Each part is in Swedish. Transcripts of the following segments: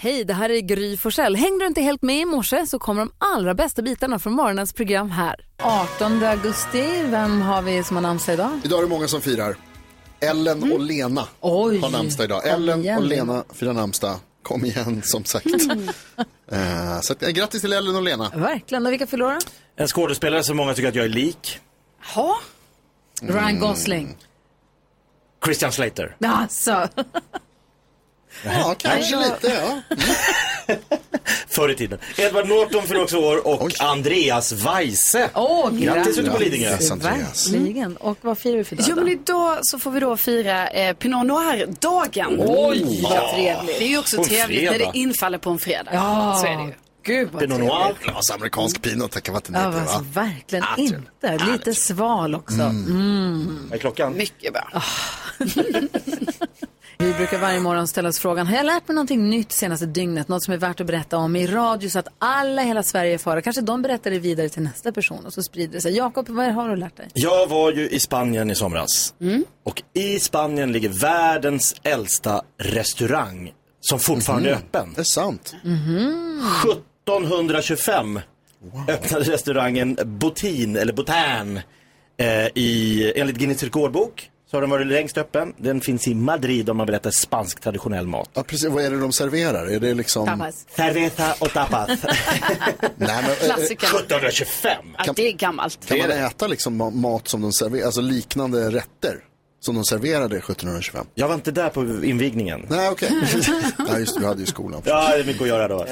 Hej, det här är Gry Forssell. Hängde du inte helt med i morse så kommer de allra bästa bitarna från morgonens program här. 18 augusti, vem har vi som har namnsdag idag? Idag är det många som firar. Ellen och Lena Oj. har namnsdag idag. Kom Ellen igen. och Lena firar namnsdag. Kom igen, som sagt. Eh, så att, eh, grattis till Ellen och Lena. Verkligen. Och vilka förlorar? En skådespelare som många tycker att jag är lik. Ja. Mm. Ryan Gosling. Christian Slater. Alltså. Ja, kanske lite. Ja. Förr i tiden. Edward Norton fyller också år och Andreas Weise. Åh, Grattis ute på. Lidingö. Verkligen. Och vad firar vi för dag? Jo, men idag så får vi då fira eh, Pinot Noir-dagen. Oj, vad trevligt. Det är ju också På en trevligt när det infaller på en fredag. Ja, Så är det ju. Gud vad Pinot. Noir. Glas amerikansk pinot, tackar vart Ja, inte alltså, verkligen Ah, inte. Lite sval också. Mm. Vad är klockan? Mycket bra. Vi brukar varje morgon ställa oss frågan, har jag lärt mig någonting nytt senaste dygnet? Något som är värt att berätta om i radio så att alla i hela Sverige får höra. Kanske de berättar det vidare till nästa person och så sprider det sig. Jakob, vad har du lärt dig? Jag var ju i Spanien i somras. Och i Spanien ligger världens äldsta restaurang som fortfarande är öppen. Det är sant. 1725 öppnade restaurangen Botin, eller Botan, eh, i, enligt Guinness rekordbok. Så har den varit längst öppen. Den finns i Madrid om man vill äta spansk traditionell mat. Ja, precis. Vad är det de serverar? Är det liksom... Tapas. Cerveza och tapas. Nej, men, eh, Klassiker. 1725! Ja, det är gammalt. kan man äta liksom ma- mat som de serverar, alltså liknande rätter som de serverade 1725? Jag var inte där på invigningen. Nej, okej. Nej, just det, vi hade ju skolan. Ja, det är mycket att göra då.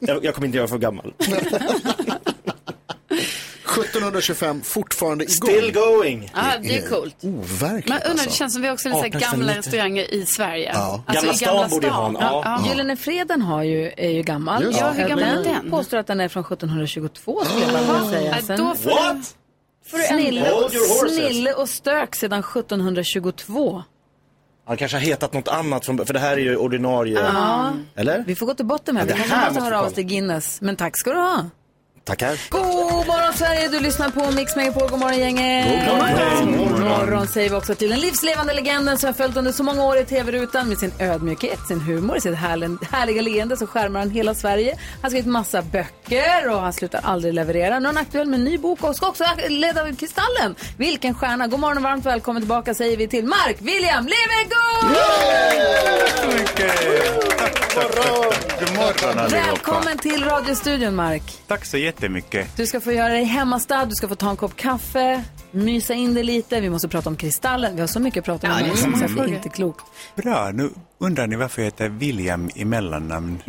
Jag, jag kommer inte göra för gammal. 1725, fortfarande igång. Still going! Ja, det är coolt. Overkligt Men undrar, det alltså. känns som vi också har lite gamla 1890. restauranger i Sverige. Ja. Alltså Gamla i stan borde ju ha en, ja. Gyllene Freden har ju, är ju gammal. Just det. Ja, hur gammal är Den påstår att den är från 1722 skulle jag bara vilja säga. Ja, Sen, What? snille, horses. snille och stök sedan 1722. Han kanske har hetat något annat, från, för det här är ju ordinarie. Eller? Vi får gå till botten med det. Ja, Vi det kanske här måste höra vi av oss till Guinness. Men tack ska du ha. Tackar. God morgon Sverige, du lyssnar på Mix Megapol. God morgon gänget. God morgon. God morgon säger vi också till den livslevande legenden som har följt under så många år i tv-rutan med sin ödmjukhet, sin humor, sitt härliga, härliga leende så skärmar han hela Sverige. Han har skrivit massa böcker och han slutar aldrig leverera. Nu är han aktuell med en ny bok och ska också leda Kristallen. Vilken stjärna. God morgon och varmt välkommen tillbaka säger vi till Mark William Levengood! God morgon allihopa. Välkommen till radiostudion Mark. Tack så jättemycket. Du ska få göra dig hemmastad, du ska få ta en kopp kaffe, mysa in dig lite. Vi måste prata om Kristallen. Vi har så mycket att prata om. Ja, det är det är inte klokt. Bra, nu undrar ni varför jag heter William i mellannamn.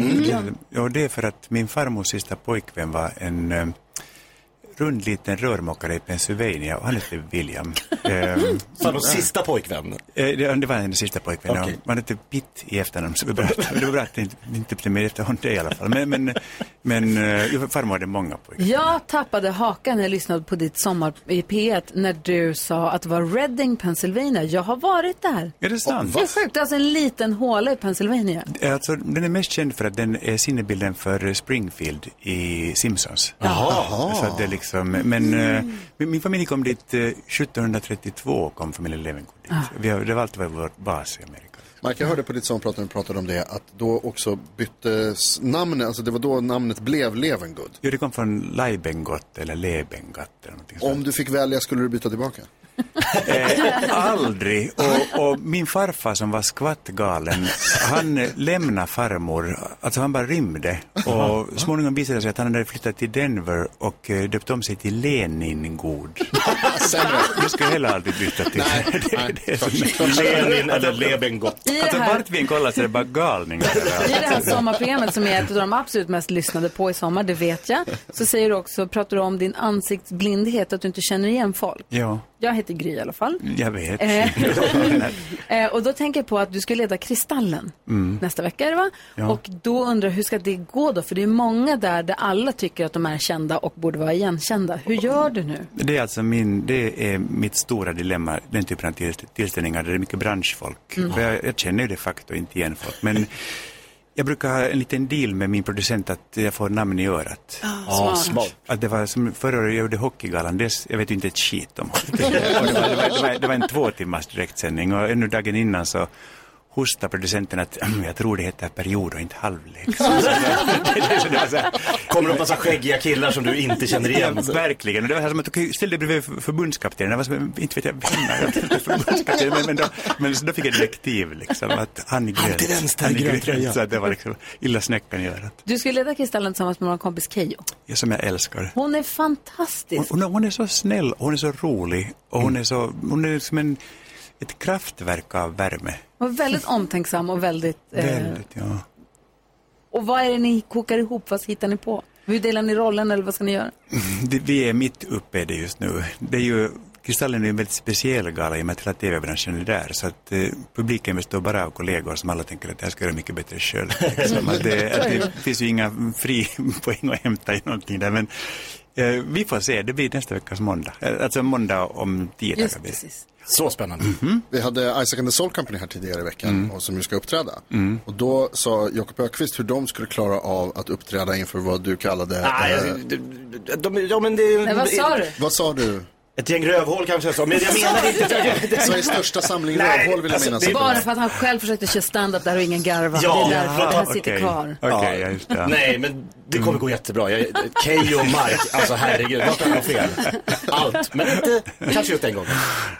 Ja, det är för att min farmors sista pojkvän var en eh, rund liten rörmokare i Pennsylvania och han hette William. Ehm, Farmors sista pojkvän. Eh, Det, det var hennes sista pojkvän. Okay. Man hette Pitt i efternamn, så det var bra, det var bra att det inte, inte blev mer efter honom det i alla fall. Men, men, men eh, farmor hade många pojkar. Jag tappade hakan när jag lyssnade på ditt sommar i P1 när du sa att det var Reading, Pennsylvania. Jag har varit där. Är det sant? Det är sjukt. Det är alltså en liten håla i Pennsylvania. Alltså, den är mest känd för att den är sinnebilden för Springfield i Simpsons. Jaha. Så det är liksom, men eh, min min familj kom dit eh, 1732, kom familjen Levengood dit. Vi har, det har alltid varit vår bas i Amerika. Mark, jag hörde på ditt sommarprat när du pratade om det, att då också byttes namnet, alltså det var då namnet blev Levengood. Jo, det kom från Leibengott eller Lebengott eller någonting sånt. Om du fick välja skulle du byta tillbaka? Eh, aldrig. Och, och min farfar som var skvattgalen, han lämnade farmor, alltså han bara rymde. Och småningom visade det sig att han hade flyttat till Denver och eh, döpt om sig till Leningod. Sämre. Jag skulle heller aldrig byta till Nej, det. nej. det är så Lenin eller Lebengott. Det Alltså här, vart vi än kollar så är det bara galningar. I det här sommarprogrammet som är ett av de absolut mest lyssnade på i sommar, det vet jag, så säger du också, pratar du om din ansiktsblindhet, att du inte känner igen folk. Ja, Jag heter Gry i alla fall. jag vet. Eh, och då tänker jag på att du ska leda Kristallen nästa vecka, är det va? Mm. Ja. Och då undrar jag, hur ska det gå då? För det är många där, där alla tycker att de är kända och borde vara igenkända. Hur gör du nu? Det är alltså min, det är mitt stora dilemma, den typen av till, tillställningar där det är mycket branschfolk. För jag, jag känner ju de facto inte igen folk. Men jag brukar ha en liten deal med min producent att jag får namn i örat. Ja, smart. Att det var som förra året jag gjorde Hockeygalan, det, jag vet ju inte ett skit om hockey. Och det, var, det, var, det, var, det var en två timmars direktsändning och ännu dagen innan så hosta producenten att "Mm, jag tror det heter period och inte halvlek. Så det Kommer upp massa skäggiga killar som du inte känner igen. Ja, verkligen. Och det var här som att du ställde dig bredvid för- förbundskaptenen. Det var som, inte vet jag, vem jag? Men, men, då, men så då fick jag direktiv liksom att han är grön. Vänster, Han är grön tröja. Så att det var liksom illa snäckan i örat. Du ska leda Kristallen tillsammans med vår kompis Keyyo. Ja, som jag älskar. Hon är Hon, fantastisk. hon, hon är så snäll, hon är så rolig och hon är så, hon är som en, ett kraftverk av värme. Och väldigt omtänksam och väldigt... Eh, Väldigt, ja. och vad är det ni kokar ihop? Vad hittar ni på? Hur delar ni rollen eller vad ska ni göra? Det, vi är mitt uppe i det just nu. Det är ju, Kristallen är en väldigt speciell gala i och med att hela tv-branschen är där. Så att eh, publiken består bara av kollegor som alla tänker att det här ska göra mycket bättre själv. Liksom. Att det, att det finns ju inga fri poäng att hämta i någonting där. Men vi får se, det blir nästa veckas måndag. Eh, Alltså måndag om tio dagar. Just precis. Så spännande. Vi hade Isaac and the Soul Company här tidigare i veckan och som ju ska uppträda. Och då sa Jakob Ökvist hur de skulle klara av att uppträda inför vad du kallade... Nej, eh, jag- de, de, ja, men det Nej, vad sa du? vad sa du? Ett gäng rövhål kanske jag sa, men jag menar inte... Sveriges största samling Nej, rövhål vill jag alltså, minnas. det är att Bara för att han själv försökte köra stand-up där och ingen garvar. Ja, det är därför ja, han sitter Okej, kvar. Okej, ja, just det. Nej, men det kommer gå jättebra. Jag, Keyyo och Mark, alltså herregud, vad kan jag fel? Allt, men inte kanske just en gång.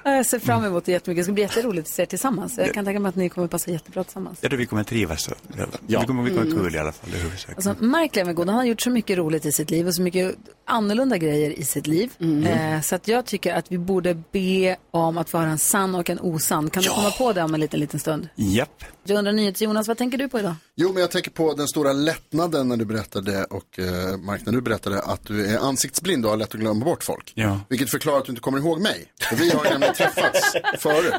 Ja, Jag ser fram emot det jättemycket. Det ska bli jätteroligt att se er tillsammans. Jag kan tänka mig att ni kommer passa jättebra tillsammans. Jag tror vi kommer trivas. Ja. Det kommer vi kommer kul i alla fall. Det. Alltså, Mark Levengood, han har gjort så mycket roligt i sitt liv och så mycket annorlunda grejer i sitt liv. Eh, så att jag tycker att vi borde be om att få höra en sann och en osann. Kan du komma på det om en liten, liten stund? Japp. Jag undrar NyhetsJonas, vad tänker du på idag? Jo, men jag tänker på den stora lättnaden när du berättade och eh, Mark, när du berättade att du är ansiktsblind och har lätt att glömma bort folk. Ja. Vilket förklarar att du inte kommer ihåg mig. För vi har ju nämligen träffats förut.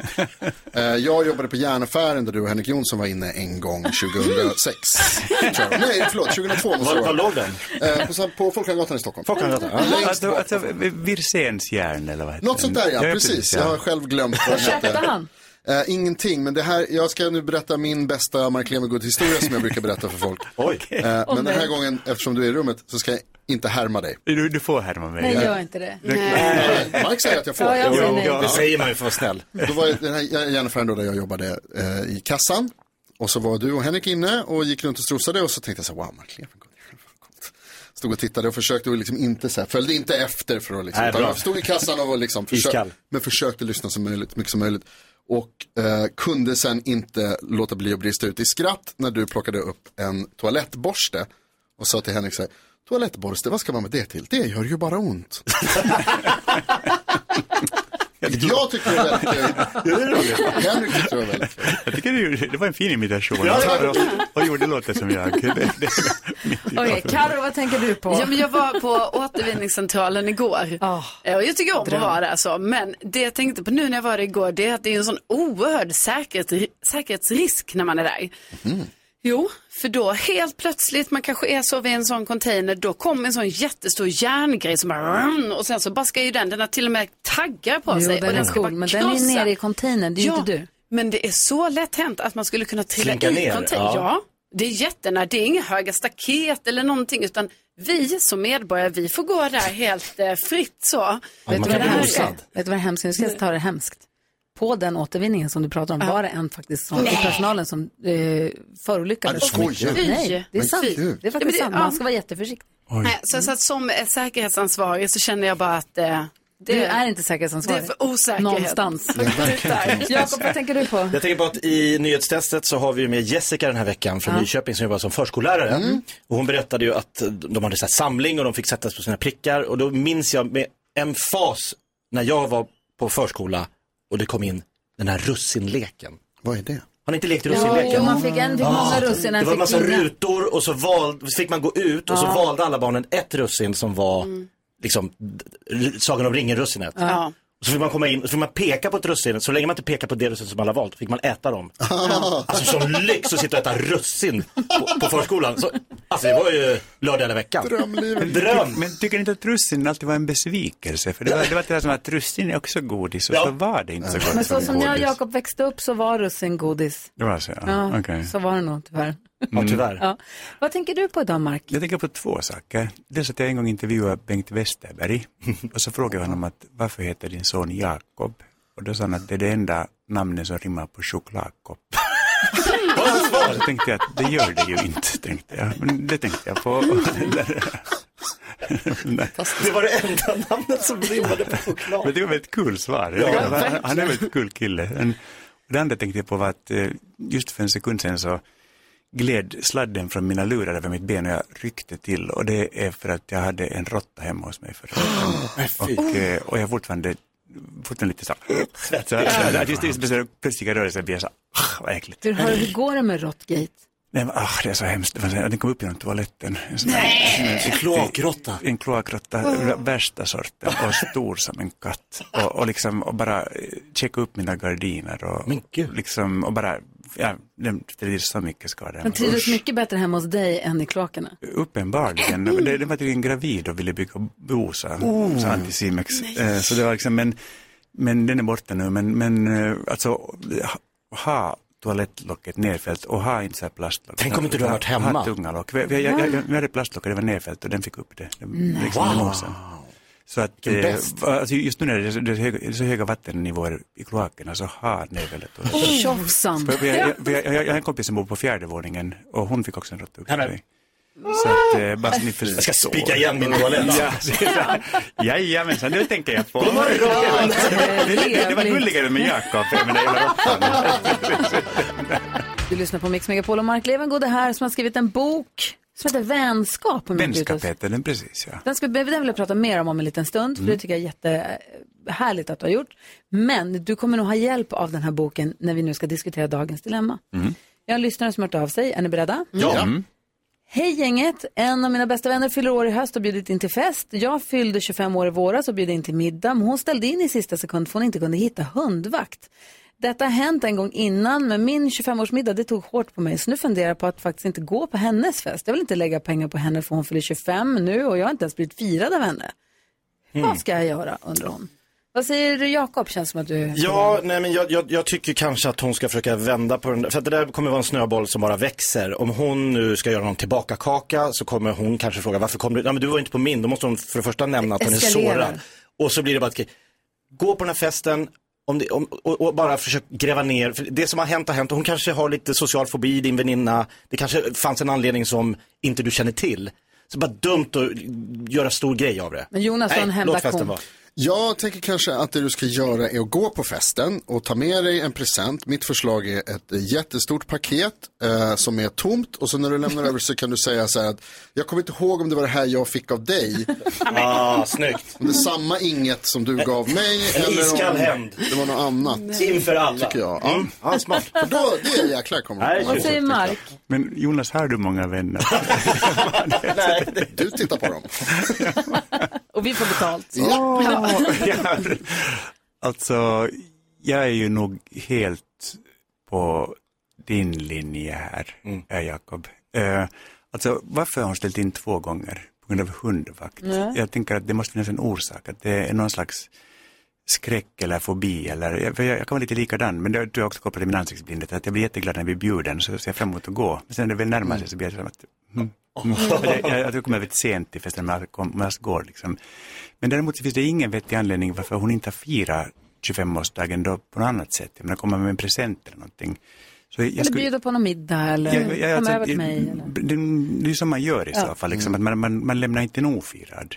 Eh, jag jobbade på järnaffären där du och Henrik Jonsson var inne en gång 2006. tror jag. Nej, förlåt, 2002 måste Var, låg den? Eh, på, på Folkungagatan i Stockholm. Folkungagatan, ja. Wirsens järn eller vad heter Något sånt där ja, precis. Jag har själv glömt vad den hette. han? Eh, ingenting, men det här, jag ska nu berätta min bästa Mark Levengood-historia som jag brukar berätta för folk. Oj. Eh, men den här gången, eftersom du är i rummet, så ska jag inte härma dig. Du, du får härma mig. Nej, gör inte det. Eh, Mark säger att jag får. Ja, jag säger nej. Det säger man ju för att vara snäll. Då var den här järnaffären då där jag jobbade eh, i kassan. Och så var du och Henrik inne och gick runt och strosade och så tänkte jag så här, wow, Mark Levengood. vad coolt." Stod och tittade och försökte och liksom inte så här, följde inte efter för att liksom, Nej, utan bra. stod i kassan och var liksom, Iskall. men försökte lyssna så möjligt, mycket som möjligt. Och eh, kunde sen inte låta bli att brista ut i skratt när du plockade upp en toalettborste och sa till Henrik så här, toalettborste, vad ska man med det till? Det gör ju bara ont. jag tyckte det var väldigt kul. Henrik tyckte det var väldigt kul. Jag tycker det, det var en fin imitation. Ja, och, och gjorde låter som jag. Okej, Karo, vad tänker du på? Ja, men jag var på återvinningscentralen igår. Eh, och jag tycker om att vara där så. Men det jag tänkte på nu när jag var där igår, det är att det är en sån oerhörd säkerhet, säkerhetsrisk när man är där. Jo, för då helt plötsligt, man kanske är så vid en sån container, då kommer en sån jättestor järngrej som bara, och sen så bara ska ju den, den har till och med taggar på jo, sig. den och är ska cool, bara men den är nere i containern, det är ja, inte du. Men det är så lätt hänt att man skulle kunna trilla Slinka i ner, container. ja. Ja. det är jättenära. Det är inga höga staket eller någonting, utan vi som medborgare, vi får gå där helt eh, fritt så. Vet du man vad kan det bli här är? Vet du vad det hemskt? Nu ska jag ta det hemskt. På den återvinningen som du pratar om var det en faktiskt som, i personalen som eh, förolyckades. Ja, skojar. Nej, det är sant. Det är Ja, faktiskt det- sant. ja. Man ska vara jätteförsiktig. Nej, så, så att som säkerhetsansvarig så känner jag bara att eh, det, Du är inte det säkerhetsansvarig. är för osäkerhet. Någonstans. Jakob, vad tänker du på? Jag tänker på att i nyhetstestet så har vi ju med Jessica den här veckan från Nyköping som jobbar som förskollärare. Och hon berättade ju att de hade så här samling och de fick sättas på sina prickar. Och då minns jag med en fas när jag var på förskola och det kom in den här russinleken. Vad är det? Har ni inte lekt Jo, russinleken? man fick en fick många russin, Det en var en fick massa rutor och så, val, så fick man gå ut och så valde alla barnen ett russin som var liksom d- d- Sagan om ringen-russinet. Ja. Så fick man komma in och så fick man peka på ett russin, så länge man inte pekar på det russin som alla valt, fick man äta dem. Alltså som lyx att sitta och äta russin på, på förskolan. Så, alltså det var ju lördag hela veckan. Drömlivet. Dröm! Men tycker ni inte att russin alltid var en besvikelse? För det var, det var det där som att russin är också godis och Ja. så var det inte så gott Men så som som jag och. Jakob växte upp så var russin godis. Det var så, ja. Ja, Okej. så var det nog tyvärr. Ja, tyvärr. Ja. Vad tänker du på idag, Mark? Jag tänker på två saker. Dels att jag en gång intervjuade Bengt Westerberg och så frågade jag honom att varför heter din son Jakob? Och då sa han att det är det enda namnet som rimmar på chokladkopp. Och så tänkte jag att det gör det ju inte, tänkte jag. Men det tänkte jag på. Det var det enda namnet som rimmade på choklad. Men det var ett kul svar. Ja, han, han är en väldigt kul kille. Det andra tänkte jag på var att eh, just för en sekund sedan så gled sladden från mina lurar över mitt ben och jag ryckte till och det är för att jag hade en råtta hemma hos mig förra veckan. och, eh, och jag är fortfarande, fortfarande lite så att just det, plötsliga rörelser blir jag så vad äckligt. Hur, hur går det med Råttgate? Nej, men, ah, det är så hemskt. Den kom upp genom toaletten. En sån här- En kloakråtta. En kloakråtta, värsta sorten och stor som en katt. Och, och, liksom, och bara eh, checka upp mina gardiner och, Men gud. liksom, och bara, ja, den till så mycket skador. Den trivdes mycket bättre hemma hos dig än i kloakerna. Uppenbarligen. Det, det var tydligen gravid och ville bygga bo, sa sa Anticimex. Eh, Så det var liksom, men, men den är borta nu. Men, men eh, alltså, ha toalettlocket nedfällt och ha inte så här plastlock. Tänk om inte du har varit hemma. Ha tunga lock. Jag, jag, jag, jag hade plastlock och det var nedfällt och den fick upp det. det liksom nosen. Så att, eh, alltså just nu när det är så, det är så höga, så höga vattennivåer i kloakerna så ha nedfällt toaletter. Tjofsan! För jag, jag, jag, jag, jag har en kompis som bor på fjärde våningen och hon fick också en råtta upp sig. Så att, eh, bara så ni förstår. Jag ska spika igen min toalett. Ja, Jajamensan, det tänker jag på. Det, det, det var gulligare med Jakob än med den jävla. Du lyssnar på Mix Megapol och Mark Levengood är här som har skrivit en bok som heter Vänskap. Vänskap heter den precis, ja. Den, ska, den vill jag prata mer om om en liten stund, för det tycker jag är jättehärligt att du har gjort. Men du kommer nog ha hjälp av den här boken när vi nu ska diskutera dagens dilemma. Jag har en lyssnare som har hört av sig. Är ni beredda? Ja. Hej gänget! En av mina bästa vänner fyller år i höst och bjudit in till fest. Jag fyllde 25 år i våras och bjöd in till middag, men hon ställde in i sista sekund för hon inte kunde hitta hundvakt. Detta har hänt en gång innan, men min 25-årsmiddag det tog hårt på mig, så nu funderar jag på att faktiskt inte gå på hennes fest. Jag vill inte lägga pengar på henne för hon fyller 25 nu och jag har inte ens blivit firad av henne. Vad ska jag göra, undrar hon. Vad säger du Jakob? Känns som att du... Ja, nej men jag, jag, jag tycker kanske att hon ska försöka vända på den där, för att det där kommer vara en snöboll som bara växer. Om hon nu ska göra någon tillbakakaka så kommer hon kanske fråga varför kom du, ja men du var inte på min, då måste hon för det första nämna att hon är sårad. Och så blir det bara att, gå på den här festen, om det, om, och, och bara försök gräva ner, för det som har hänt har hänt, hon kanske har lite social fobi, din väninna, det kanske fanns en anledning som inte du känner till. Så bara dumt att göra stor grej av det. Men Jonas Nej, låt festen vara. Jag tänker kanske att det du ska göra är att gå på festen och ta med dig en present. Mitt förslag är ett jättestort paket eh, som är tomt och så när du lämnar över så kan du säga så här att jag kommer inte ihåg om det var det här jag fick av dig. Ah, snyggt. Om det är samma inget som du gav mig En eller iskall om hämnd. det var något annat. Inför alla. Tycker jag. Ja. Ja, smart. För då, det är jäklar kommer Nej, det Vad säger Mark? Men Jonas, har du många vänner? Du tittar på dem. Och vi får betalt. Ja. Ja, alltså, jag är ju nog helt på din linje här, Mm. eh, Jakob. Eh, alltså, varför har hon ställt in två gånger på grund av hundvakt? Jag tänker att det måste finnas en orsak, att det är någon slags skräck eller fobi eller, för jag, jag kan vara lite likadan, men det tror jag också kopplat till min ansiktsblindhet, att jag blir jätteglad när jag blir bjuden, så ser jag fram emot att gå. Men sen när det väl närmar sig så blir jag så att, mm, mm. jag, jag, jag, jag kommer väldigt sent till festen, men jag går liksom. Men däremot så finns det ingen vettig anledning varför hon inte firar 25-årsdagen då på något annat sätt. Jag menar, komma med en present eller någonting. Så jag Eller bjuda på någon middag eller Ja, ja, kom alltså, över till mig. Eller? Det, det är som man gör i så fall, liksom, att man, man, man lämnar inte en ofirad.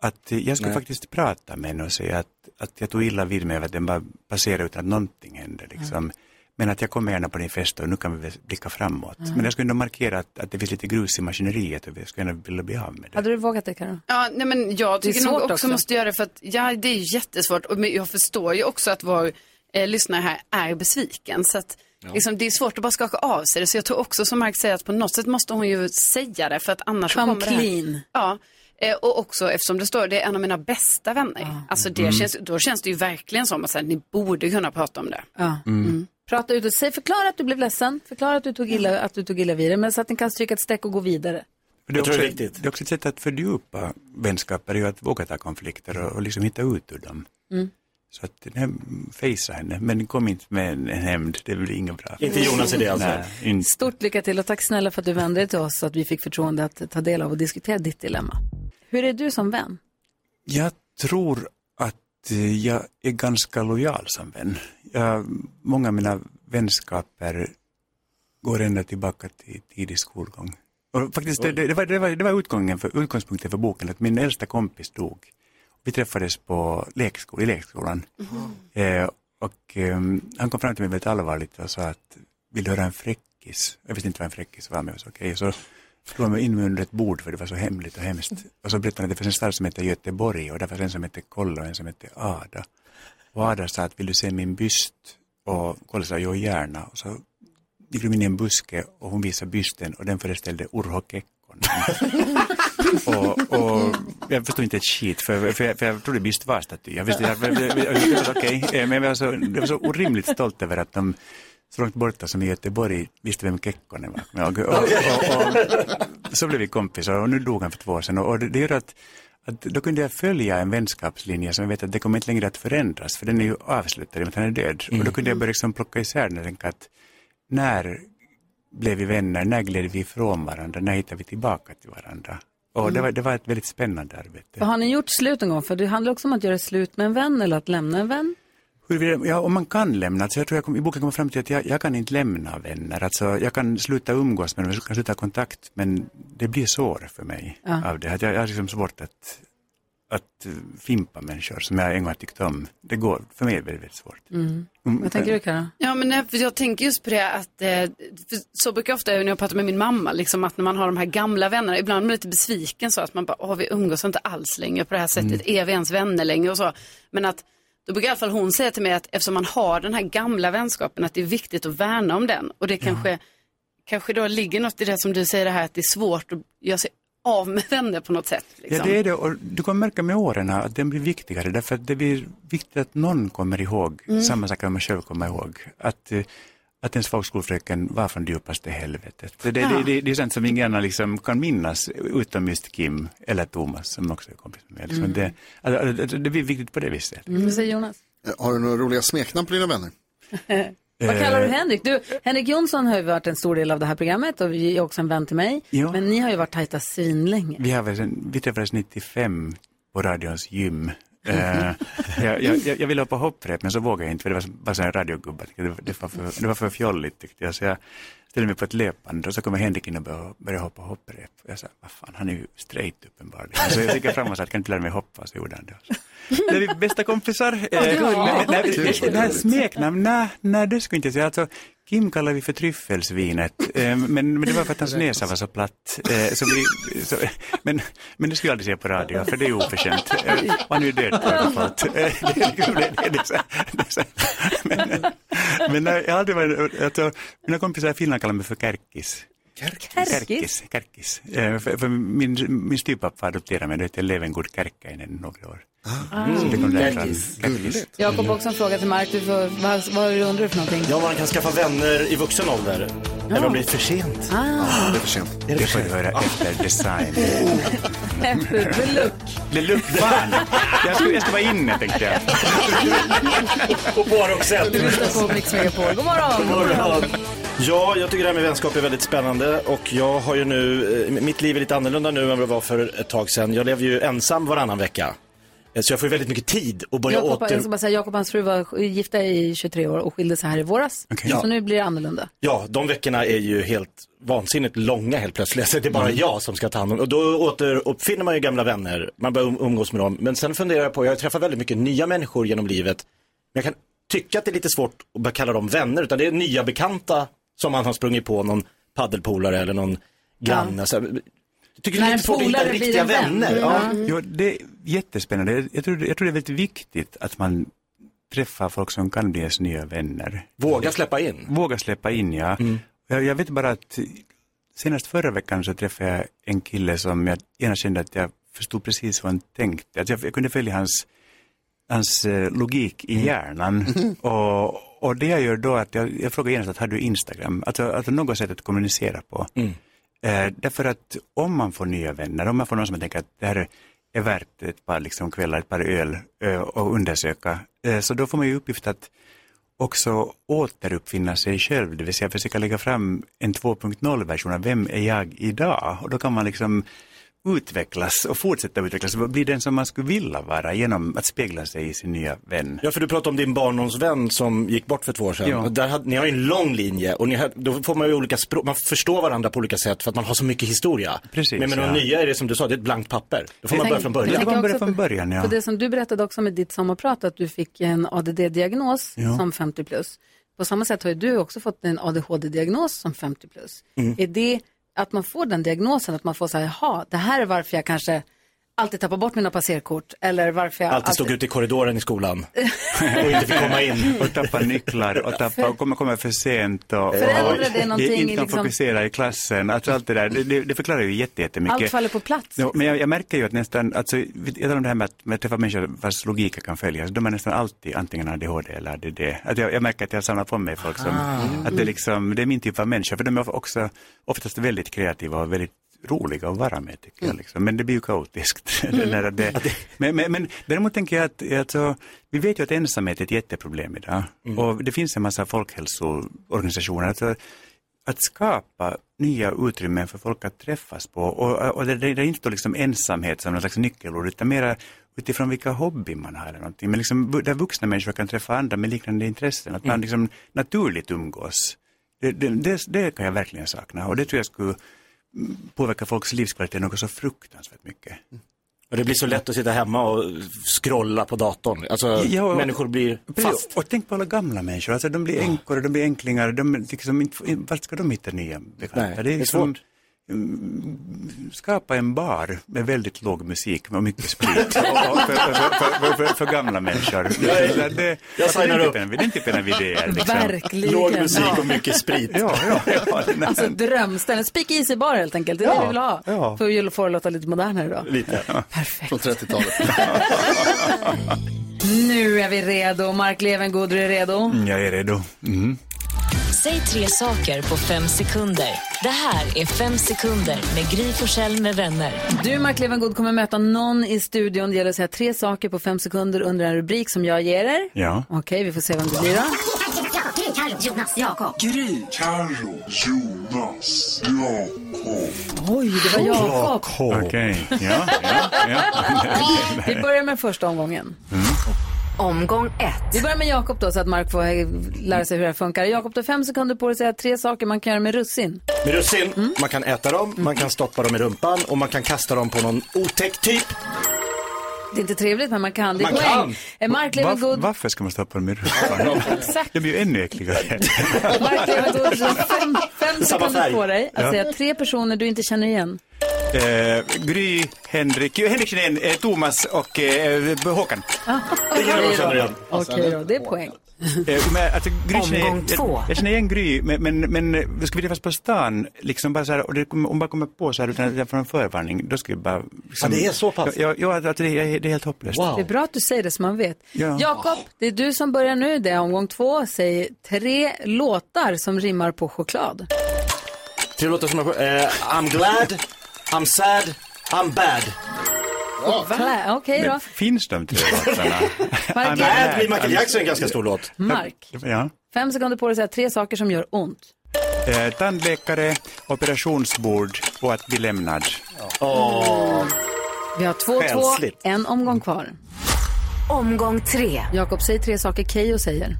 Att eh, jag skulle faktiskt prata med henne och säga att, att jag tog illa vid mig av att den bara passerade utan att någonting hände. Liksom. Men att jag kommer gärna på din fest och nu kan vi väl blicka framåt. Men jag skulle ändå markera att, att det finns lite grus i maskineriet och jag skulle gärna vilja bli av med det. Hade du vågat det Karo? Ja, nej men jag tycker nog också, också. måste göra det för att, ja det är jättesvårt. Och men jag förstår ju också att vår eh, lyssnare här är besviken. Så att liksom, det är svårt att bara skaka av sig det. Så jag tror också som Mark säger att på något sätt måste hon ju säga det för att annars Come kommer det här. clean. Ja, eh, och också eftersom det står det är en av mina bästa vänner. Alltså det känns, då känns det ju verkligen som att här, ni borde kunna prata om det. Ja. Mm. Prata ut och säg, förklara att du blev ledsen, förklara att du tog illa, att du tog illa vid dig, men så att ni kan stryka ett streck och gå vidare. Det, är Jag tror också, det är viktigt. det är också ett sätt att fördjupa vänskaper, ju att våga ta konflikter och, och liksom hitta ut ur dem. Så att, facea henne, men kom inte med en en hämnd, det blir inget bra. Inte Jonas idé alltså. Nej, inte. Stort lycka till och tack snälla för att du vände dig till oss så att vi fick förtroende att ta del av och diskutera ditt dilemma. Hur är du som vän? Jag tror jag är ganska lojal som vän. Jag, många av mina vänskaper går ända tillbaka till tidig skolgång. Och faktiskt, det, det, var, det, var, det var utgången för, utgångspunkten för boken, att min äldsta kompis dog. Vi träffades på lekskol, i lekskolan. Eh, och eh, han kom fram till mig väldigt allvarligt och sa att, vill du höra en fräckis? Jag visste inte vad en fräckis var, men jag sa okej. Så slog mig in mig under ett bord för det var så hemligt och hemskt. Och så berättade han att det fanns en stad som heter Göteborg och där fanns en som hette Kolla och en som hette Ada. Och Ada sa att vill du se min byst? Och Kolla sa jo gärna. Och så gick de in i en buske och hon visade bysten och den föreställde Urho Kekkonen. och, och jag förstod inte ett skit för, för, jag, för jag trodde byst var staty. Jag visste, jag, jag, jag, jag, jag, eh, men jag var, så, jag var så orimligt stolt över att de så långt borta som i Göteborg visste vem Kekkonen var. Och, och, och, och, så blev vi kompisar och nu dog han för två år sedan. Och det, det gör att, att då kunde jag följa en vänskapslinje som jag vet att det kommer inte längre att förändras för den är ju avslutad i och han är död. Och då kunde jag börja liksom plocka isär den och tänka att när blev vi vänner, när gled vi ifrån varandra, när hittade vi tillbaka till varandra? Och det, var, det var ett väldigt spännande arbete. Har ni gjort slut en gång? För det handlar också om att göra slut med en vän eller att lämna en vän. Huruvida- Ja, om man kan lämna, alltså jag tror jag kom, i boken kommer fram till att jag, jag kan inte lämna vänner. Alltså jag kan sluta umgås med dem, jag kan sluta kontakt, men det blir sår för mig av det. Att jag, jag har liksom svårt att, att eh, fimpa människor som jag en gång har tyckt om. Det går, för mig är det väldigt, väldigt svårt. Mm. Vad tänker du Kara? Ja, men nej, för jag tänker just på det att eh, så brukar jag ofta när jag pratar med min mamma, liksom att när man har de här gamla vännerna, ibland blir man lite besviken så att man bara, åh vi umgås inte alls längre på det här sättet, är vi ens vänner längre och så. Men att då brukar i alla fall hon säga till mig att eftersom man har den här gamla vänskapen, att det är viktigt att värna om den. Och det kanske, kanske då ligger något i det som du säger det här att det är svårt att göra sig av med vänner på något sätt. Liksom. Ja, det är det. Och du kommer märka med åren att den blir viktigare därför att det blir viktigt att någon kommer ihåg samma sak som man själv kommer ihåg. Att, eh, att ens folkskolfröken var från djupaste helvetet. Det, det, det, det, det är sånt som ingen annan liksom kan minnas utom just Kim eller Thomas som också är kompis med mig. Liksom det, alltså, alltså, det blir viktigt på det viset. Vad säger Jonas? Eh, Har du några roliga smeknamn på dina vänner? Vad kallar du Henrik? Du, Henrik Jonsson har ju varit en stor del av det här programmet och är också en vän till mig. Ja. Men ni har ju varit tajta svinlänge. Vi, har väl, sen- vi träffades 95 på radions gym. Eh, jag, jag, jag ville hoppa hopprep men så vågade jag inte för det var så- bara så en radiogubbe. Det, var- det, var för, det var för fjolligt tyckte jag. Så jag ställde mig på ett löpband och så kommer Henrik in och började, började hoppa hopprep. Och jag sa, vad fan, han är ju straight uppenbarligen. Så jag gick fram och sa, att kan inte lära mig hoppa? Så gjorde han det. Det är vi bästa kompisar. Eh, nej, Det här smeknamn, nej, nej det skulle inte jag säga. Alltså, Kim kallar vi för tryffelsvinet, eh, men, men det var för att hans näsa var så platt. Eh, så vi, så, men, men det skulle jag aldrig säga på radio, för det är oförskämt. Eh, och han är ju död så- men, men jag har aldrig varit, alltså, mina kompisar i Finland kallar mig för Kärkis. Kärkis? Kärkis. Eh, för, för min, min styvpappa adopterade mig, då hette Levengood Kärkkäinen några år. Det. Kärkis. Jakob också en fråga till Mark. Du får, vad, vad undrar du för någonting? Ja, man kan skaffa vänner i vuxen ålder. När man blir för sent. Det är för sent. Det får du höra efter design. Efter the look. Det luktar fan. Jag ska, jag ska vara inne tänkte jag. Och bara också Du lyssnar på Mix Megapol. God morgon! Ja, jag tycker det här med vänskap är väldigt spännande och jag har ju nu, eh, mitt liv är lite annorlunda nu än vad det var för ett tag sedan. Jag lever ju ensam varannan vecka. Eh, Så jag får ju väldigt mycket tid att börja Jakob, åter... jag ska bara säga, Jakob och hans fru var gifta i 23 år och skilde sig här i våras. Okej. Så nu blir det annorlunda. Ja, de veckorna är ju helt vansinnigt långa helt plötsligt. Så det är bara jag som ska ta hand om Och då återuppfinner man ju gamla vänner. Man börjar um- umgås med dem. Men sen funderar jag på, jag träffar väldigt mycket nya människor genom livet. Men jag kan tycka att det är lite svårt att bara kalla dem vänner. Utan det är nya bekanta som man har sprungit på någon paddelpolare eller någon granne. Så, jag tycker det är svårt att hitta polare blir riktiga en vän. vänner. Ja. Jo, det är jättespännande. Jag, jag, tror, jag tror det är väldigt viktigt att man träffar folk som kan bli ens nya vänner. Våga släppa in. Våga släppa in, ja. Jag, jag vet bara att senast förra veckan så träffade jag en kille som jag gärna kände att jag förstod precis vad han tänkte. Att jag, jag kunde följa hans, hans eh, logik i hjärnan. Och, och det jag gör då är att jag, jag frågar genast att har du Instagram? Alltså, alltså något sätt att kommunicera på. Eh, därför att om man får nya vänner, om man får någon som tänker att det här är- är värt ett par liksom, kvällar, ett par öl eh, och undersöka, eh, så då får man ju uppgift att också återuppfinna sig själv, det vill säga försöka lägga fram en 2.0-version av vem är jag idag? Och då kan man liksom utvecklas och fortsätta utvecklas bli den som man skulle vilja vara genom att spegla sig i sin nya vän. Ja, för du pratade om din barndomsvän som gick bort för två år sedan. Ja. Där hade, ni har ju en lång linje och ni har, då får man ju olika språk, man förstår varandra på olika sätt för att man har så mycket historia. Precis, Men med de ja. nya är det som du sa, det är ett blankt papper. Då får man börja från början. tänker man börjar också från på- början, ja. För det som du berättade också med ditt sommarprat, att du fick en ADD-diagnos Ja. som 50 plus. På samma sätt har ju du också fått en ADHD-diagnos som 50 plus. Mm. Är det att man får den diagnosen, att man får säga, jaha, det här är varför jag kanske alltid tappar bort mina passerkort, eller varför jag Alltid stod ute i korridoren i skolan och inte fick komma in. och tappa nycklar och tappa och kommer, kommer för sent och, och någonting inte kan liksom- fokusera i klassen. Alltså allt det där, det, det, förklarar ju jätte, jättemycket. allt faller på plats. Ja, men jag, jag märker ju att nästan, alltså, jag talar om det här med att, med att träffa människor vars logik kan följas, de är nästan alltid antingen ADHD eller ADD. Att jag, jag märker att jag samlar på mig folk som, att det, är liksom, det är min typ av människor, för de är också oftast väldigt kreativa och väldigt roliga att vara med tycker jag. Liksom. Men det blir ju kaotiskt. där, det, men, men, men däremot tänker jag att, alltså, vi vet ju att ensamhet är ett jätteproblem idag. Och det finns en massa folkhälsoorganisationer. Alltså, att skapa nya utrymmen för folk att träffas på. Och, och det, det är inte liksom ensamhet som någon slags nyckelord, utan mera utifrån vilka hobby man har eller någonting. Men liksom, där vuxna människor kan träffa andra med liknande intressen, att man liksom naturligt umgås. Det, det, det, det kan jag verkligen sakna och det tror jag skulle mm, påverka folks livskvalitet något så fruktansvärt mycket. Och det blir så lätt att sitta hemma och scrolla på datorn. Alltså, Ja, och- människor blir fast. Och tänk på alla gamla människor, alltså de blir änkor, de blir änklingar, de liksom vart ska de hitta nya bekanta? Nej, det är liksom, svårt. Skapa en bar med väldigt låg musik och mycket sprit och, för, för, för, för, för gamla människor. Det, det, jag signar den upp. typen, Den typen av idéer. Liksom. Verkligen. Låg musik Ja. och mycket sprit. Ja, ja, ja. den är- Alltså drömställen, Speak Easy Bar helt enkelt, det är det Ja, vi vill ha. ja. För att få det låta lite modernare då. Lite. Perfekt. Från 30-talet. Nu är vi redo. Mark Levengood, du är redo? Mm, Jag är redo. Mm. Säg tre saker på fem sekunder. Det här är Fem sekunder med Gry Forssell med vänner. Du, Mark Levengood, kommer möta någon i studion. Det gäller att säga tre saker på fem sekunder under en rubrik som jag ger er. Ja. Okej, vi får se vem det blir då. Oj, det var Jakob. Okej, ja, ja, ja. Vi börjar med första omgången. Omgång ett. Vi börjar med Jakob då, så att Mark får lära sig hur det funkar. Jakob, du har fem sekunder på dig att säga tre saker man kan göra med russin. Med russin, man kan äta dem, man kan stoppa dem i rumpan och man kan kasta dem på någon otäck typ. Det är inte trevligt, men man kan. Det är Man poäng. kan. Eh, Mark Varför, Levengood, varför ska man stoppa dem i rumpan? Exakt. Det blir ju ännu äckligare. Mark Levengood, du har fem, fem sekunder på dig att Ja. säga tre personer du inte känner igen. Eh, Gry, Henrik, Henrik känner igen, eh, Thomas och eh, Håkan. Jag. Okej då, det är poäng. Eh, men, alltså, Gry Omgång två. jag, jag känner igen Gry, men, men, men ska vi träffas på stan, liksom bara så här, och det, om man kommer på så här utan att jag får en förvarning, då ska vi bara... Liksom, Ja, det är så pass? Ja, ja alltså, det, är, det är helt hopplöst. Wow. Det är bra att du säger det så man vet. Ja. Jakob, det är du som börjar nu. Det är omgång två. Säg tre låtar som rimmar på choklad. Tre låtar som jag eh, I'm glad, I'm sad, I'm bad. Klä- Okej då. Men finns de tre låtarna? Mark, Bad blir Michael Jackson en ganska stor låt. Mark, Ja. fem sekunder på dig att säga tre saker som gör ont. Eh, tandläkare, operationsbord och att bli lämnad. Vi har två, två, Själsligt. en omgång kvar. Omgång tre. Jakob, säg tre saker Keyyo säger.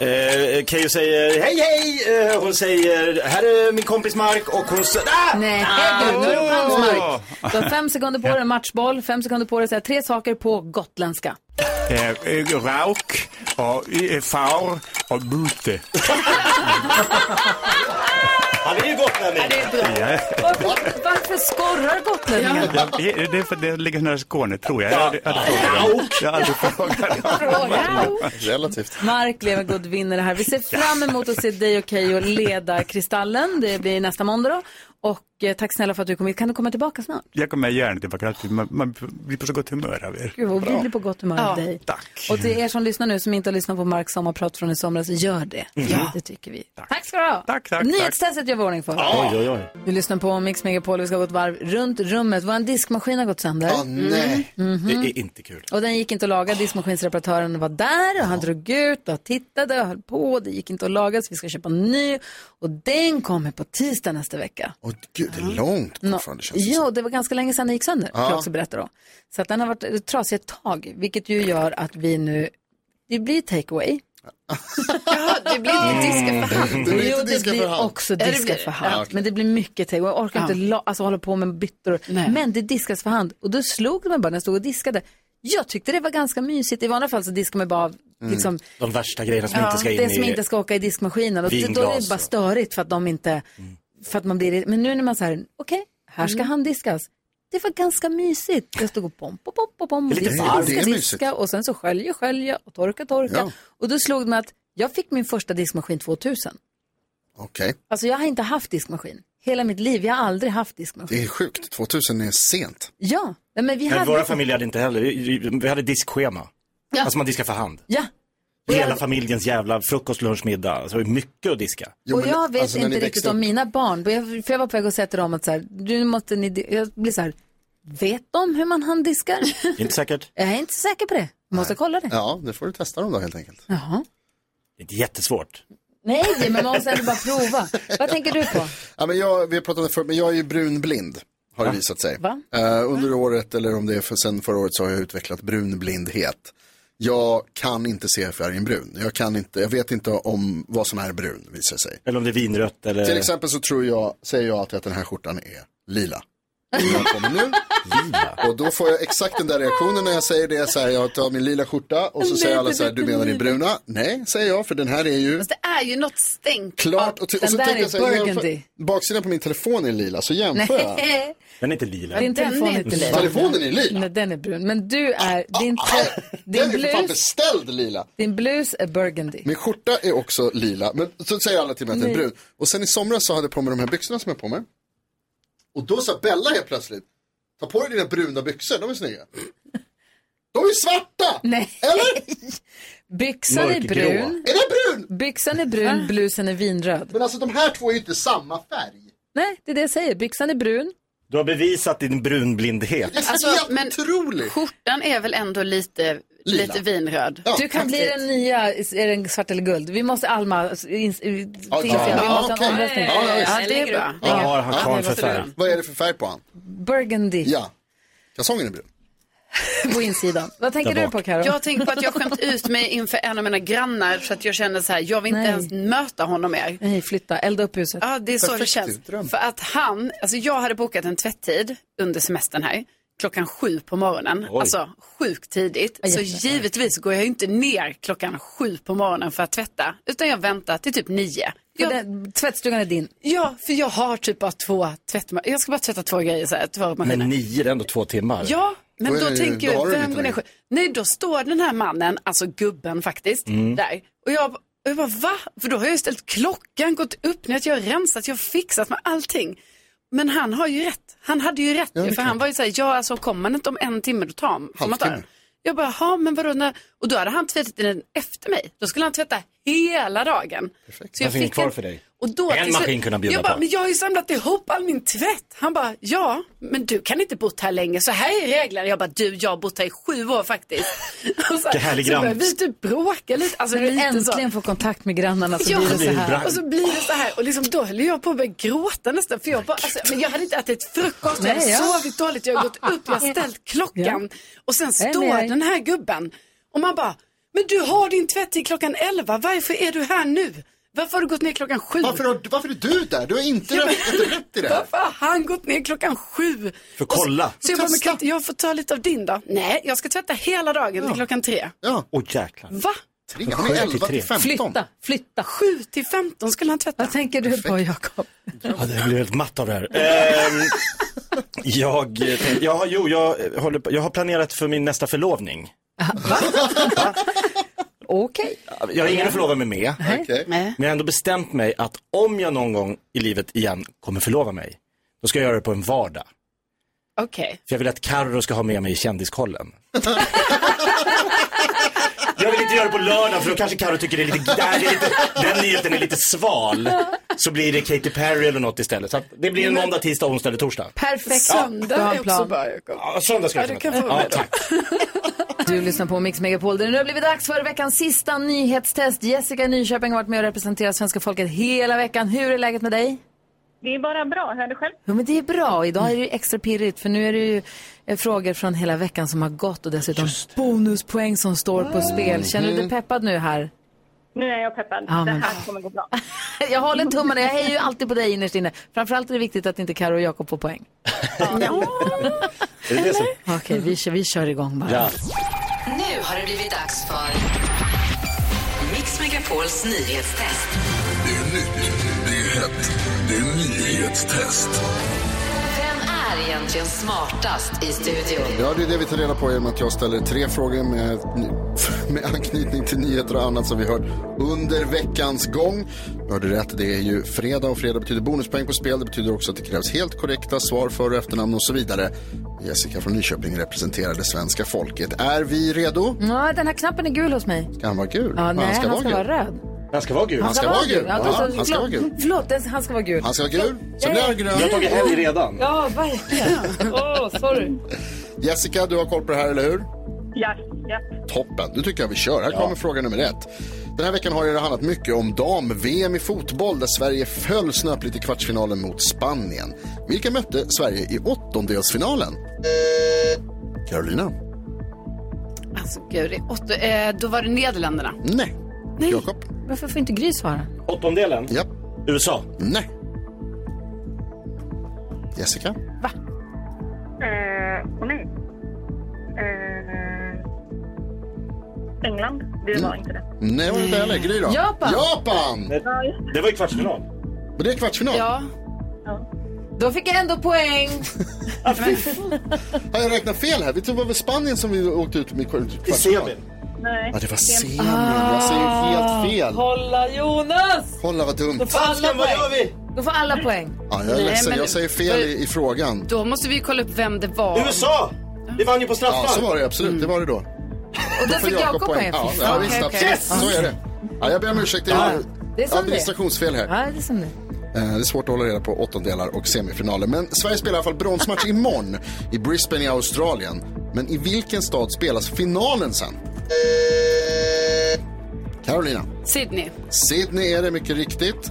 Eh, Keyyo säger hej hej, eh, hon säger här är min kompis Mark och hon säger ah! Nej, hej du, nu är det chans Mark. Du har fem sekunder på dig, matchboll. Fem sekunder på dig att säga tre saker på gotländska. Eh, eh, rauk och eh, far och bute. Han är ju gotlänning. Varför, varför skorrar gotlänningar? Ja, det är för att det ligger nära Skåne, tror jag. Jag har aldrig- jag har aldrig frågat. Jag har aldrig frågat. Relativt. Mark Levengood vinner det här. Vi ser fram emot att se dig och Keyyo leda Kristallen. Det blir nästa måndag då. Och eh, tack snälla för att du kom hit. Kan du komma tillbaka snart? Jag kommer gärna tillbaka. Man, man blir på så gott humör av er. Gud, vad vi blir på gott humör av Ja, dig. tack. Och till er som lyssnar nu som inte har lyssnat på Marks sommarprat från i somras, gör det. Ja. Det tycker vi. Tack, ska du ha. Tack, tack, Nyhetstestet gör vi ordning för. Oj, oj, oj. Vi lyssnar på Mix Megapol. Vi ska gå ett varv runt rummet. Vår diskmaskin har gått sönder. Ja, nej. Det är inte kul. Och den gick inte att laga. Diskmaskinsreparatören var där och han drog ut och tittade och höll på. Det gick inte att laga så vi ska köpa en ny. Och den kommer på tisdag nästa vecka. Åh, gud. Det är långt fortfarande känns det Ja, det var ganska länge sedan den gick sönder, kan jag också berätta då. Så att den har varit trasig ett tag, vilket ju gör att vi nu, det blir takeaway. Ja, det blir inte diska för hand. Det blir jo, det diska blir också diska för hand. Ja, okej. Men det blir mycket takeaway. Jag orkar Ja. inte la, alltså, hålla på med byttor. Nej. Men det diskas för hand. Och då slog det mig bara när jag stod och diskade. Jag tyckte det var ganska mysigt. I vanliga fall så diskar man bara av liksom, De värsta grejerna som ja, inte ska in det som i... inte ska åka i diskmaskinen. Och det- då är Vinglas det bara och- störigt för att de inte, för att man blir Men nu när man säger, okej, här ska handdiskas. Det var ganska mysigt. Jag stod och pom, pom, pom, pom, pom. Lite diska, diska, diska. Och sen så skölja, skölja och torka, torka. Ja. Och då slog det mig att jag fick min första diskmaskin 2000. Okej, Alltså jag har inte haft diskmaskin. Hela mitt liv, jag har aldrig haft diskmaskin. det är sjukt. 2000 är sent. Ja, nej, men vi Men hade... våra familjer hade inte heller, vi, hade diskschema. Ja. Alltså man diskar för hand. Ja, Hela familjens jävla frukost, lunch, middag. Alltså det var mycket att diska. Jo, och jag vet alltså, inte riktigt växte om upp- mina barn. För jag, var på väg att säga till dem att så här, nu måste ni, jag blir så här, vet de hur man handdiskar? Inte säkert. jag är inte säker på det. Måste kolla det. Ja, det får du testa dem då helt enkelt. Jaha. Det är inte jättesvårt. Nej, men man måste ändå bara prova. Vad tänker du på? Ja, men jag, vi har pratat om det förut, men jag är ju brunblind. Har det visat sig. Va? Eh, under året, eller om det är för, sen förra året, så har jag utvecklat brunblindhet. Jag kan inte se färgen brun. Jag, kan inte, jag vet inte om vad som är brun, visar sig. Eller om det är vinrött eller... Till exempel så tror jag, säger jag alltid att den här skjortan är lila. Den kommer nu. Och då får jag exakt den där reaktionen när jag säger det. Så här, jag tar min lila skjorta och så säger alla så här, du menar din bruna? Nej, säger jag, för den här är ju Fast det är ju något stänk. klart. Och, och Den så tänker jag så här, burgundy. jämför, baksidan på min telefon är lila, så jämför jag. Den är inte lila. din Den telefon är inte lila. Telefonen är lila. Nej, den är brun. Men du är, din, te- Den din, är för fan blus, beställd lila. din blus är burgundy. Min skjorta är också lila, men så säger alla till mig att den är brun. Och sen i somras så hade jag på mig de här byxorna som jag har på mig. Och då sa Bella helt plötsligt, ta på dig dina bruna byxor, de är snygga. De är svarta! Nej. Eller? Byxan är Mörkgrå. brun. Är det brun? Byxan är brun, blusen är vinröd. Men alltså de här två är ju inte samma färg. Nej, det är det jag säger. Byxan är brun. Du har bevisat din brunblindhet. Alltså, helt men- otroligt. Skjortan är väl ändå lite, Lila. lite vinröd. Ja, Du kan bli den nya, är den svart eller guld? Vi måste Alma, in, in, Ja, vi måste ja, ha okej. en omröstning. Ja, ja, Ja, visst. det är bra. Vad har han kvar för måste färg? du. Vad är det för färg på han? Burgundy Ja, kalsongen är brun. på insidan. Vad tänker du på Karo? Jag tänker på att jag har skämt ut mig inför en av mina grannar så att jag känner så här, jag vill inte Nej. ens möta honom mer. Nej, flytta, elda upp huset. Ja, det är så det känns. dröm. För att han, alltså jag hade bokat en tvätttid under semestern här, klockan sju på morgonen. Oj. Alltså sjukt tidigt. Så givetvis går jag inte ner klockan sju på morgonen för att tvätta, utan jag väntar till typ nio. Jag, den, tvättstugan är din. ja, för jag har typ bara två tvättmaskiner. Jag ska bara tvätta två grejer så här, två maskiner. Men nio, det är ändå två timmar. Ja, men Då då, tänker jag, vem går ner själv? Nej, då står den här mannen, alltså gubben faktiskt, där. Och jag, och jag bara, va? För då har jag ju ställt klockan, gått upp, när jag har rensat, jag har fixat med allting. Men han har ju rätt. Han hade ju rätt. ju, för klart. han var ju så här, ja alltså kommer man inte om en timme då tar man. Halvtimme. Jag bara, ja men vadå, när... och då hade han tvättat den efter mig. Då skulle han tvätta hela dagen. Perfekt. Så jag fick kvar en- för dig? Och då En maskin kunde han bjuda Jag bara, på. men jag har ju samlat ihop all min tvätt. Han bara, ja, men du kan inte bott här länge. Så här är reglerna. Jag bara, du, jag har bott här i sju år faktiskt. Och så, Vilken härlig så började vi typ bråka lite. Alltså, När du lite äntligen så. får kontakt med grannarna så Ja, blir det så här. Och så blir det så här. Och liksom, då höll jag på att börja gråta nästan. För jag, bara, alltså, men jag hade inte ätit frukost, jag hade Nej, ja. sovit dåligt, jag har gått upp, jag har ställt klockan. Och sen står den här gubben. Och man bara, men du har din tvätt till klockan elva. Varför är du här nu? Varför har du gått ner klockan sju? Varför, har, varför är du där? Du har inte Ja, rätt, i det här. Varför har han gått ner klockan sju? För att Och så- kolla. Så, jag bara, men Testa. kan inte jag få ta lite av din då? Nej, jag ska tvätta hela dagen till klockan tre. Ja, Åh jäklar. Va? tre. Han är 11 till 15. Flytta, flytta. Sju till femton skulle han tvätta. Vad tänker du på Jakob? Ja, det blir helt matt av det här. Ehm, jag, eh, jag, har, jo, jag, håller, på- jag har planerat för min nästa förlovning. Okej. Jag har ingen att förlova mig med. Nej. Men jag har ändå bestämt mig att om jag någon gång i livet igen kommer förlova mig, då ska jag göra det på en vardag. Okej. För jag vill att Carro ska ha med mig i kändiskollen. Jag vill inte göra det på lördag för då kanske Carro tycker det är lite, där, det är lite, den nyheten är lite sval. Så blir det Katy Perry eller något istället. Så att det blir en måndag, tisdag, onsdag eller torsdag. Perfekt. Söndag är också bra, Jakob. Ja, söndag ska jag Ja, ta du kan med. få Ja, tack. Du lyssnar på Mix Megapol. Det har blivit dags för veckans sista nyhetstest. Jessica i Nyköping har varit med och representerat svenska folket hela veckan. Hur är läget med dig? Det är bara bra. Är det själv? Ja, men det är bra. Idag är det ju extra pirrigt för nu är det ju eh, frågor från hela veckan som har gått och dessutom bonuspoäng som står på spel. Känner du dig peppad nu här? Nu är jag peppad. Ja, det men- här kommer gå bra. Jag håller tummarna, jag hejar ju alltid på dig innerst inne. Framförallt är det viktigt att inte Karo och Jakob får poäng. Är det det som... Okej, vi, kör, vi kör igång bara. Ja. Nu har det blivit dags för Mix Megapols nyhetstest. Det är nytt, det är hett, det är nyhetstest. Vem är egentligen smartast i studion? Ja, det är det vi tar reda på genom att jag ställer tre frågor med, med anknytning till nyheter och annat som vi hört under veckans gång. Du hörde rätt, det är ju fredag och fredag betyder bonuspoäng på spel. Det betyder också att det krävs helt korrekta svar, för och efternamn och så vidare. Jessica från Nyköping representerar det svenska folket. Är vi redo? Ja, den här knappen är gul hos mig. Ska han vara gul? Ja, nej, han ska, vara vara gul. röd. Han ska vara gul. Han ska vara gul. Ja, han ska vara förlåt, gul. Förlåt, den, han ska vara gul. Han ska vara gul. Så blir han Vi har grön. tagit helg redan. Ja, verkligen. Åh, sorry. Jessica, du har koll på det här, eller hur? Ja, ja. Toppen, du tycker jag vi kör. Här kommer fråga nummer ett. Den här veckan har det handlat mycket om dam-VM i fotboll där Sverige föll snöpligt i kvartsfinalen mot Spanien. Vilka mötte Sverige i åttondelsfinalen? Carolina? Alltså gud, åtta, eh, då var det Nederländerna. Nej. Jakob? Varför får inte Gry svara? Åttondelen. Ja. USA. Nej. Jessica? Eh, och nej. Eh, England. Det var inte det. Nej, det var inte heller. Gry då? Japan. Japan! Det var ju kvartsfinal. Och det är kvartsfinal. Ja, Då fick jag ändå poäng. Har jag räknat fel här? Vi tror det var Spanien som vi åkte ut med i I kvartsfinal? semin. Nej. Ja, det var semin. Jag säger helt fel. Hålla Jonas! Kolla vad dumt. Då får alla vad gör poäng. vi? Då får alla poäng. Ja, jag är Nej, ledsen, men- jag säger fel i, i frågan. då måste vi kolla upp vem det var. USA! Vi vann ju på straffar. Ja, så var det absolut. Det var det då. Och då Får fick Jakob poäng. Ja, ja visst, absolut. Så är det. Ja, jag ber om ursäkt. Det det det är. administrationsfel här. Ja, det är som det. Eh, Det är svårt att hålla reda på åttondelar och semifinaler. Men Sverige spelar i alla fall bronsmatch imorgon i Brisbane i Australien. Men i vilken stad spelas finalen sen? Carolina. Sydney. Sydney är det mycket riktigt.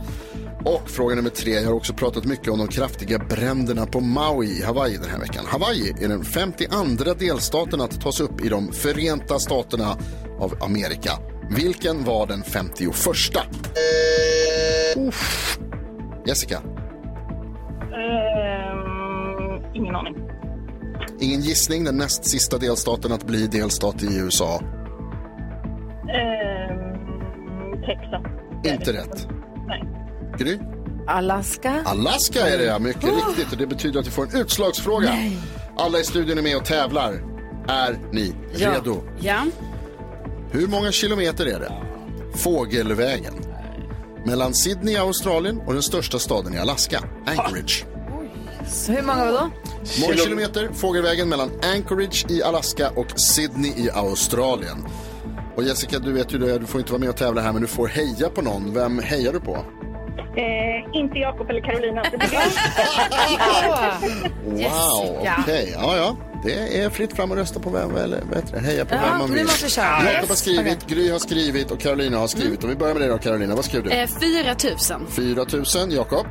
Och fråga nummer tre. Jag har också pratat mycket om de kraftiga bränderna på Maui Hawaii den här veckan. Hawaii är den 52 delstaten att tas upp i de Förenta Staterna av Amerika. Vilken var den 51? Uff. Jessica, Ehm, ingen aning. ingen gissning. Den näst sista delstaten att bli delstat i USA. Ehm, Texas. Inte rätt. Nej. Gry? Alaska. Alaska är det, ja. Mycket riktigt. Och det betyder att vi får en utslagsfråga. Alla i studion är med och tävlar. Är ni Ja. redo? Ja. Hur många kilometer är det? Fågelvägen. Mellan Sydney i Australien och den största staden i Alaska, Anchorage. Så hur många var då? Många Kilo- kilometer fågelvägen mellan Anchorage i Alaska och Sydney i Australien. Och Jessica, du vet ju det, du får inte vara med och tävla här men du får heja på någon. Vem hejar du på? Eh, inte Jakob eller Carolina. Det blir Wow, okej. Ja, ja. Det är fritt fram att rösta på vem, eller vad? Heja på vem man vill. måste vi köra. Jakob har skrivit, Gry har skrivit och Carolina har skrivit. Om vi börjar med dig då Carolina, vad skrev du? Eh, 4 000. 4 000, Jakob?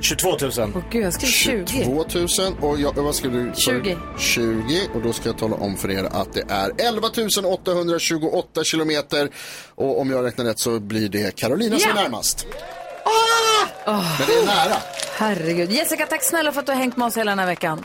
22 000. Åh gud, jag skrev 20. 22 000 och jag, vad skrev du? 20. 20 och då ska jag tala om för er att det är 11 828 kilometer och om jag räknar rätt så blir det Carolina som är Ja. närmast. Men det är nära. Herregud. Jessica, tack snälla för att du har hängt med oss hela den här veckan.